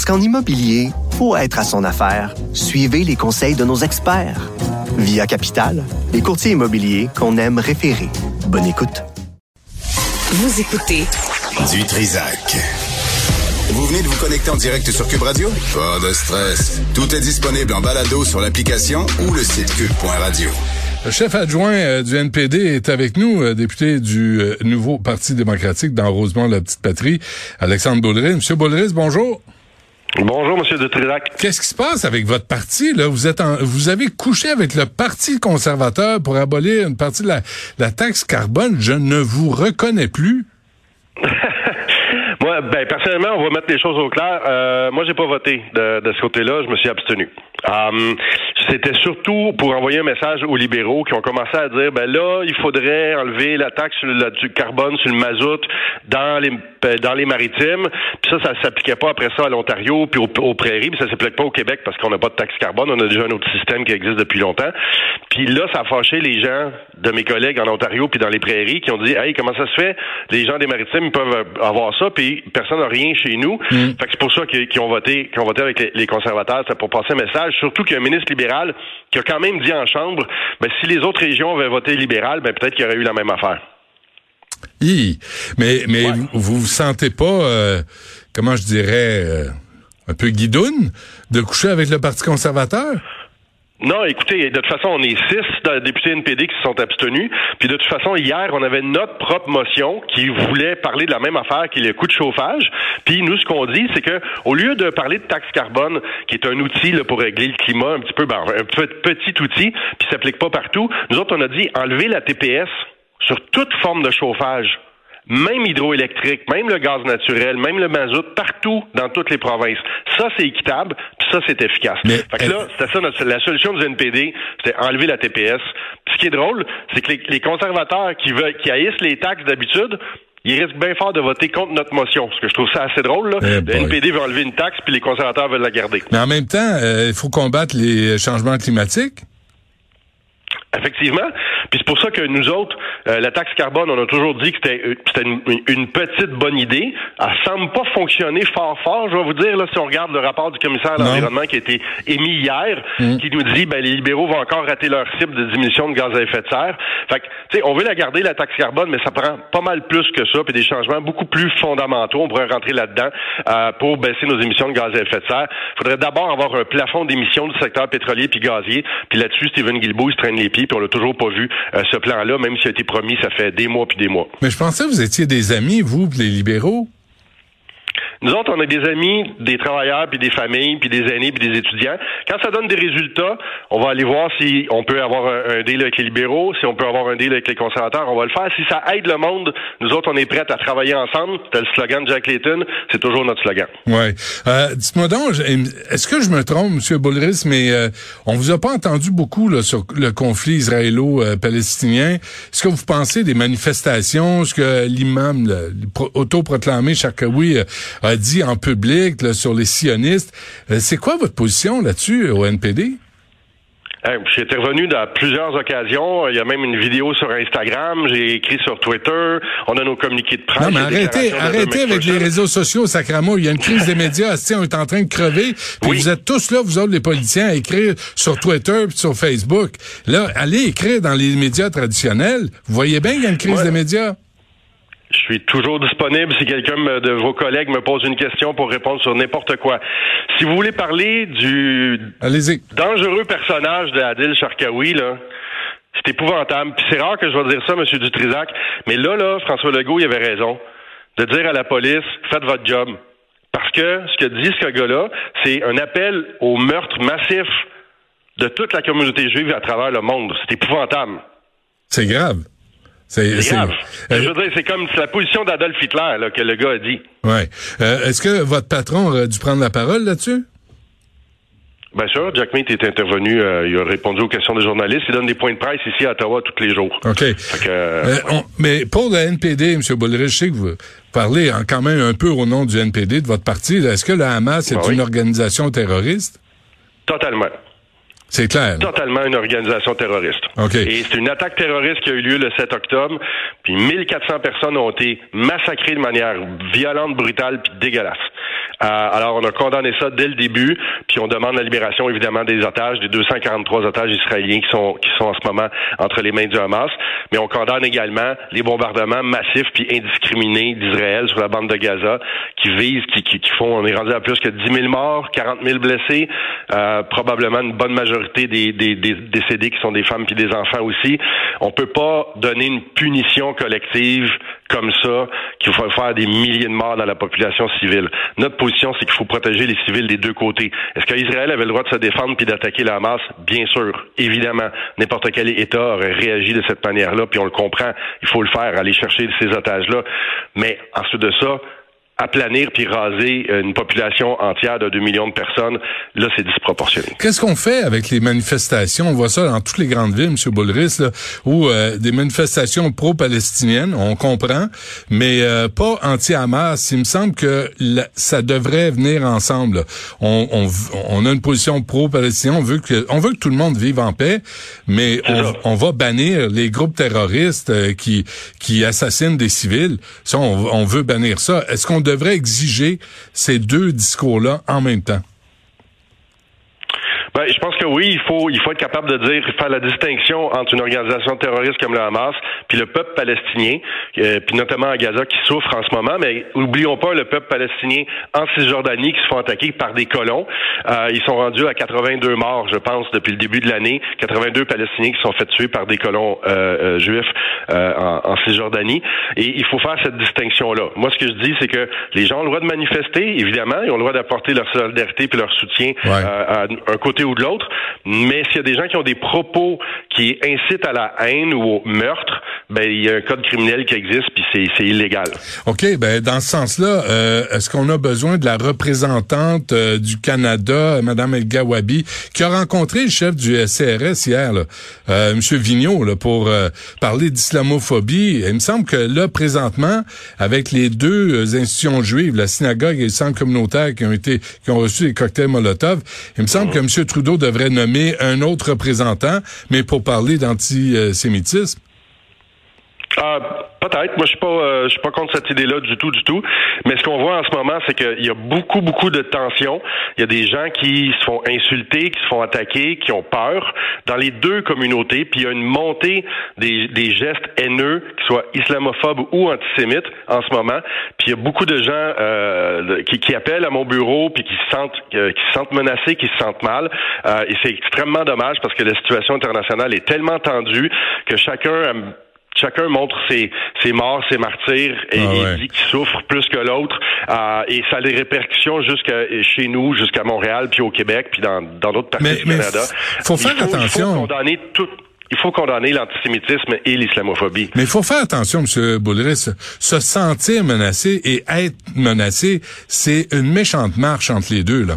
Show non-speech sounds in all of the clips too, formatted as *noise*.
Parce qu'en immobilier, pour être à son affaire, suivez les conseils de nos experts. Via Capital, les courtiers immobiliers qu'on aime référer. Bonne écoute. Vous écoutez Du Trisac. Vous venez de vous connecter en direct sur Cube Radio? Pas de stress. Tout est disponible en balado sur l'application ou le site cube.radio. Le chef adjoint euh, du NPD est avec nous, euh, député du euh, nouveau Parti démocratique dans Rosemont, la petite patrie, Alexandre Baudry. Monsieur Baudry, bonjour. Bonjour, Monsieur de Trilac. Qu'est-ce qui se passe avec votre parti là? Vous êtes, en, vous avez couché avec le Parti conservateur pour abolir une partie de la, la taxe carbone. Je ne vous reconnais plus. *laughs* Moi, ben personnellement, on va mettre les choses au clair. Euh, moi, j'ai pas voté de, de ce côté-là. Je me suis abstenu. Um, C'était surtout pour envoyer un message aux libéraux qui ont commencé à dire ben là, il faudrait enlever la taxe sur le, du carbone sur le mazout dans les dans les maritimes. Puis ça, ça s'appliquait pas après ça à l'Ontario puis aux, prairies. Puis ça s'applique pas au Québec parce qu'on n'a pas de taxe carbone. On a déjà un autre système qui existe depuis longtemps. Puis là, ça a fâché les gens de mes collègues en Ontario puis dans les prairies qui ont dit hey comment ça se fait? Les gens des maritimes peuvent avoir ça puis personne n'a rien chez nous. Mm. Fait que c'est pour ça qu'ils ont voté qu'ils ont voté avec les, les conservateurs. C'est pour passer un message surtout qu'il y a un ministre libéral qui a quand même dit en Chambre, ben, si les autres régions avaient voté libéral, ben, peut-être qu'il y aurait eu la même affaire. Mais, mais vous vous sentez pas, euh, comment je dirais, euh, un peu guidoune de coucher avec le Parti conservateur? Non, écoutez, de toute façon, on est six députés NPD qui se sont abstenus. Puis de toute façon, hier, on avait notre propre motion qui voulait parler de la même affaire qui est le coût de chauffage. Puis nous, ce qu'on dit, c'est que au lieu de parler de taxe carbone, qui est un outil là, pour régler le climat, un petit peu, ben, un petit outil, puis s'applique pas partout, nous autres, on a dit enlever la TPS sur toute forme de chauffage même hydroélectrique, même le gaz naturel, même le mazout, partout dans toutes les provinces. Ça, c'est équitable, puis ça, c'est efficace. fait que là, c'était ça la solution du NPD, c'était enlever la TPS. Puis ce qui est drôle, c'est que les, conservateurs qui veulent, qui haïssent les taxes d'habitude, ils risquent bien fort de voter contre notre motion, parce que je trouve ça assez drôle. Là. Eh le NPD veut enlever une taxe, puis les conservateurs veulent la garder. Mais en même temps, euh, il faut combattre les changements climatiques. Effectivement. Puis c'est pour ça que nous autres, euh, la taxe carbone, on a toujours dit que c'était euh, une, une, petite bonne idée. Elle semble pas fonctionner fort fort. Je vais vous dire, là, si on regarde le rapport du commissaire à l'environnement qui a été émis hier, mm. qui nous dit ben les libéraux vont encore rater leur cible de diminution de gaz à effet de serre. Fait que, tu sais, on veut la garder, la taxe carbone, mais ça prend pas mal plus que ça, puis des changements beaucoup plus fondamentaux. On pourrait rentrer là-dedans euh, pour baisser nos émissions de gaz à effet de serre. Il faudrait d'abord avoir un plafond d'émissions du secteur pétrolier puis gazier. Puis là-dessus, Stephen Guilbeault, il se traîne les pieds puis on l'a toujours pas vu euh, ce plan-là, même s'il a été promis, ça fait des mois puis des mois. Mais je pensais que vous étiez des amis, vous, les libéraux. Nous autres, on a des amis, des travailleurs, puis des familles, puis des aînés, puis des étudiants. Quand ça donne des résultats, on va aller voir si on peut avoir un, deal avec les libéraux, si on peut avoir un deal avec les conservateurs, on va le faire. Si ça aide le monde, nous autres, on est prêts à travailler ensemble. C'était le slogan de Jack Layton, c'est toujours notre slogan. Ouais. Euh, dites-moi donc, est-ce que je me trompe, M. Boulris, mais euh, on vous a pas entendu beaucoup là, sur le conflit israélo-palestinien. Est-ce que vous pensez des manifestations, ce que l'imam autoproclamé Charkaoui euh, a a dit en public sur les sionistes. Euh, c'est quoi votre position là-dessus au NPD? j'ai été revenu dans plusieurs occasions. Il y a même une vidéo sur Instagram. J'ai écrit sur Twitter. On a nos communiqués de presse. Non, mais arrêtez, arrêtez avec les réseaux sociaux, sacrament. Il y a une crise des médias. on est en train de crever. Puis vous êtes tous là, vous autres, les politiciens, à écrire sur Twitter puis sur Facebook. Là, allez écrire dans les médias traditionnels. Vous voyez bien qu'il y a une crise des médias. Je suis toujours disponible si quelqu'un de vos collègues me pose une question pour répondre sur n'importe quoi. Si vous voulez parler du dangereux personnage de Adil Sharkawi, là, c'est épouvantable. Puis c'est rare que je vais dire ça, M. Dutrisac, mais là, là, François Legault, il avait raison de dire à la police, faites votre job. Parce que ce que dit ce gars-là, c'est un appel au meurtre massif de toute la communauté juive à travers le monde. C'est épouvantable. C'est grave. C'est grave. Euh, je veux dire, c'est comme la position d'Adolf Hitler là, que le gars a dit. Ouais. Euh, est-ce que votre patron aurait dû prendre la parole là-dessus? Bien sûr, Jack Meat est intervenu, euh, il a répondu aux questions des journalistes, il donne des points de presse ici à Ottawa tous les jours. OK. Que, euh, on- mais pour le NPD, M. Boulrich, je sais que vous parlez en- quand même un peu au nom du NPD, de votre parti. Est-ce que le Hamas est oui. une organisation terroriste? totalement. C'est clair. Totalement une organisation terroriste. OK. Et c'est une attaque terroriste qui a eu lieu le 7 octobre, puis 1400 personnes ont été massacrées de manière violente, brutale, puis dégueulasse. Euh, alors, on a condamné ça dès le début, puis on demande la libération, évidemment, des otages, des 243 otages israéliens qui sont, qui sont en ce moment entre les mains du Hamas, mais on condamne également les bombardements massifs puis indiscriminés d'Israël sur la bande de Gaza, qui visent, qui, qui, font, on est rendu à plus que 10 000 morts, 40 000 blessés, euh, probablement une bonne majorité des, des, des décédés qui sont des femmes puis des enfants aussi. On peut pas donner une punition collective comme ça, qu'il faut faire des milliers de morts dans la population civile. Notre position, c'est qu'il faut protéger les civils des deux côtés. Est-ce qu'Israël avait le droit de se défendre puis d'attaquer la Hamas? Bien sûr, évidemment. N'importe quel État aurait réagi de cette manière-là, puis on le comprend. Il faut le faire, aller chercher ces otages-là. Mais ensuite de ça, aplanir puis raser une population entière de 2 millions de personnes, là, c'est disproportionné. Qu'est-ce qu'on fait avec les manifestations? On voit ça dans toutes les grandes villes, M. Boulris, là, où euh, des manifestations pro-palestiniennes, on comprend, mais euh, pas anti-Hamas. Il me semble que la- ça devrait venir ensemble. On, on, on a une position pro-palestinienne, on veut que on veut que tout le monde vive en paix, mais on va bannir les groupes terroristes euh, qui qui assassinent des civils. Ça, on, on veut bannir ça. Est-ce qu'on devrait exiger ces deux discours-là en même temps? Ben, je pense que oui, il faut, il faut être capable de dire, faire la distinction entre une organisation terroriste comme le Hamas, puis le peuple palestinien, euh, puis notamment à Gaza qui souffre en ce moment. Mais oublions pas le peuple palestinien en Cisjordanie qui se font attaquer par des colons. Euh, ils sont rendus à 82 morts, je pense, depuis le début de l'année. 82 Palestiniens qui sont fait tuer par des colons euh, euh, juifs euh, en, en Cisjordanie. Et il faut faire cette distinction-là. Moi, ce que je dis, c'est que les gens ont le droit de manifester, évidemment, ils ont le droit d'apporter leur solidarité puis leur soutien Ouais. euh, à un côté ou de l'autre. Mais s'il y a des gens qui ont des propos qui incitent à la haine ou au meurtre, ben il y a un code criminel qui existe puis c'est, c'est illégal. OK, ben dans ce sens-là, euh, est-ce qu'on a besoin de la représentante euh, du Canada, Mme El Gawabi, qui a rencontré le chef du SCRS hier, là, euh, M. Vigneault, là, pour euh, parler d'islamophobie? Il me semble que là, présentement, avec les deux institutions juives, la synagogue et le centre communautaire qui ont été qui ont reçu les cocktails Molotov, il me semble que M. Trudeau devrait nommer un autre représentant, mais pour parler d'antisémitisme? Ah, peut-être. Moi, je suis pas, euh, je suis pas contre cette idée-là du tout, du tout. Mais ce qu'on voit en ce moment, c'est qu'il y a beaucoup, beaucoup de tensions. Il y a des gens qui se font insulter, qui se font attaquer, qui ont peur dans les deux communautés. Puis il y a une montée des, des gestes haineux, qu'ils soient islamophobes ou antisémites, en ce moment. Puis il y a beaucoup de gens euh, qui, qui appellent à mon bureau, puis qui se sentent, euh, qui se sentent menacés, qui se sentent mal. Euh, et c'est extrêmement dommage parce que la situation internationale est tellement tendue que chacun chacun montre ses, ses morts, ses martyrs, et Ah il ouais. dit qu'il souffre plus que l'autre. Euh, et ça a des répercussions jusqu'à chez nous, jusqu'à Montréal, puis au Québec, puis dans dans d'autres parties Mais- du mais Canada. faut Il faire attention. Il faut condamner tout. Il faut condamner l'antisémitisme et l'islamophobie. Mais il faut faire attention, M. Boulris. Se sentir menacé et être menacé, c'est une méchante marche entre les deux, là.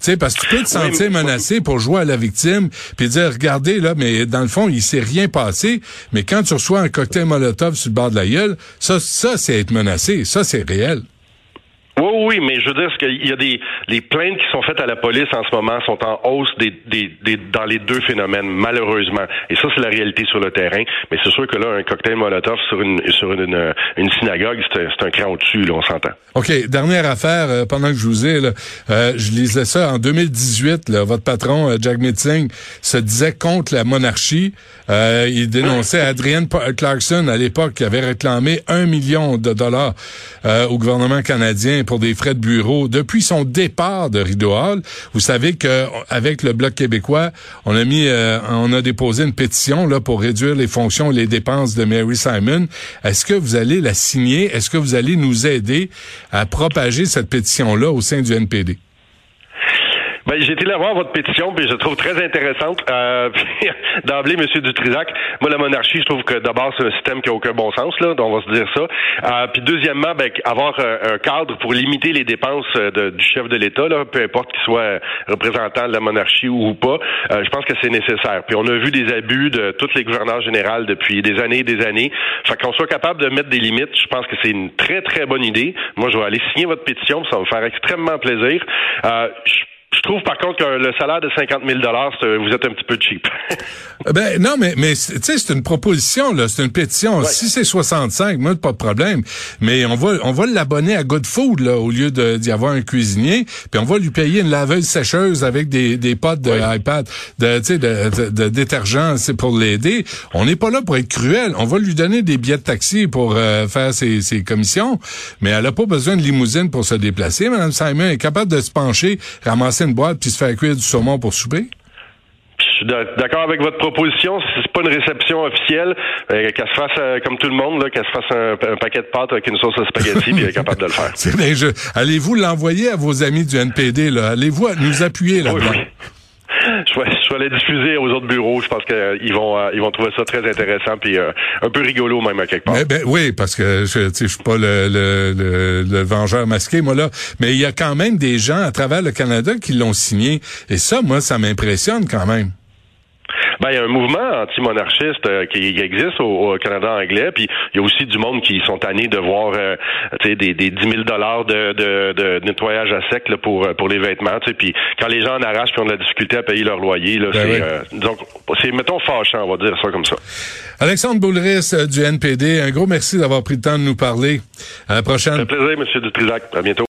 Tu sais, parce que tu peux te sentir menacé pour jouer à la victime, puis dire, regardez, là, mais dans le fond, il s'est rien passé, mais quand tu reçois un cocktail Molotov sur le bord de la gueule, ça, ça, c'est être menacé. Ça, c'est réel. Oui, oui, mais je veux dire, ce qu'il y a des les plaintes qui sont faites à la police en ce moment sont en hausse des, des, des- dans les deux phénomènes, malheureusement. Et ça, c'est la réalité sur le terrain. Mais c'est sûr que là, un cocktail Molotov sur une sur une, une, une synagogue, c'est un, un cran au-dessus, là, on s'entend. OK, dernière affaire, euh, pendant que je vous ai, là, euh, je lisais ça en 2018, là, votre patron, euh, Jack Metzing, se disait contre la monarchie. Euh, il dénonçait *laughs* Adrienne Clarkson, à l'époque, qui avait réclamé un million de dollars euh, au gouvernement canadien pour des frais de bureau depuis son départ de Rideau Hall. Vous savez que avec le Bloc québécois, on a mis, euh, on a déposé une pétition là pour réduire les fonctions et les dépenses de Mary Simon. Est-ce que vous allez la signer? Est-ce que vous allez nous aider à propager cette pétition là au sein du NPD Ben, j'ai été là voir votre pétition, puis je trouve très intéressante. Euh, *laughs* D'emblée, M. Dutrisac, moi, la monarchie, je trouve que d'abord, c'est un système qui a aucun bon sens, là, on va se dire ça. Euh, puis deuxièmement, ben, avoir euh, un cadre pour limiter les dépenses euh, du chef de l'État, peu importe qu'il soit représentant de la monarchie ou, pas, euh, je pense que c'est nécessaire. Puis on a vu des abus de tous les gouverneurs généraux depuis des années et des années. Fait qu'on soit capable de mettre des limites, je pense que c'est une très, très bonne idée. Moi, je vais aller signer votre pétition, ça va me faire extrêmement plaisir. Euh, je trouve par contre que le salaire de 50 000 vous êtes un petit peu cheap. *laughs* ben non, mais mais tu sais, c'est une proposition là, c'est une pétition. Si c'est 65, moi pas de problème. Mais on va on va l'abonner à Good Food là au lieu d'y avoir un cuisinier, puis on va lui payer une laveuse sécheuse avec des des potes de iPad, de tu sais de, de, détergent, c'est pour l'aider. On n'est pas là pour être cruel. On va lui donner des billets de taxi pour euh, faire ses, ses commissions, mais elle a pas besoin de limousine pour se déplacer. Madame Simon est capable de se pencher, ramasser une boîte puis se faire cuire du saumon pour souper? Je suis d'accord avec votre proposition. Si c'est pas une réception officielle, euh, qu'elle se fasse euh, comme tout le monde, qu'elle se fasse un, paquet de pâtes avec une sauce à spaghetti, puis elle est capable de le faire. *laughs* Allez-vous l'envoyer à vos amis du NPD là? Allez-vous nous appuyer là-dedans je vais, je vais les diffuser aux autres bureaux. Je pense qu'ils vont, euh, ils vont trouver ça très intéressant puis euh, un peu rigolo même à quelque part. ben, oui, parce que je, je suis pas le, le, le, vengeur masqué, moi là. Mais il y a quand même des gens à travers le Canada qui l'ont signé. Et ça, moi, ça m'impressionne quand même. Ben, il y a un mouvement anti-monarchiste euh, qui, existe au, Canada anglais, puis il y a aussi du monde qui sont tannés de voir euh, des, des 10 000 dollars de, de, de, nettoyage à sec là, pour, pour les vêtements. Puis quand les gens en arrachent puis ont de la difficulté à payer leur loyer, là, ben c'est, euh, donc, c'est, mettons, fâchant, on va dire ça comme ça. Alexandre Boulris du NPD, un gros merci d'avoir pris le temps de nous parler. À la prochaine. Un plaisir, M. Dutrisac. À bientôt.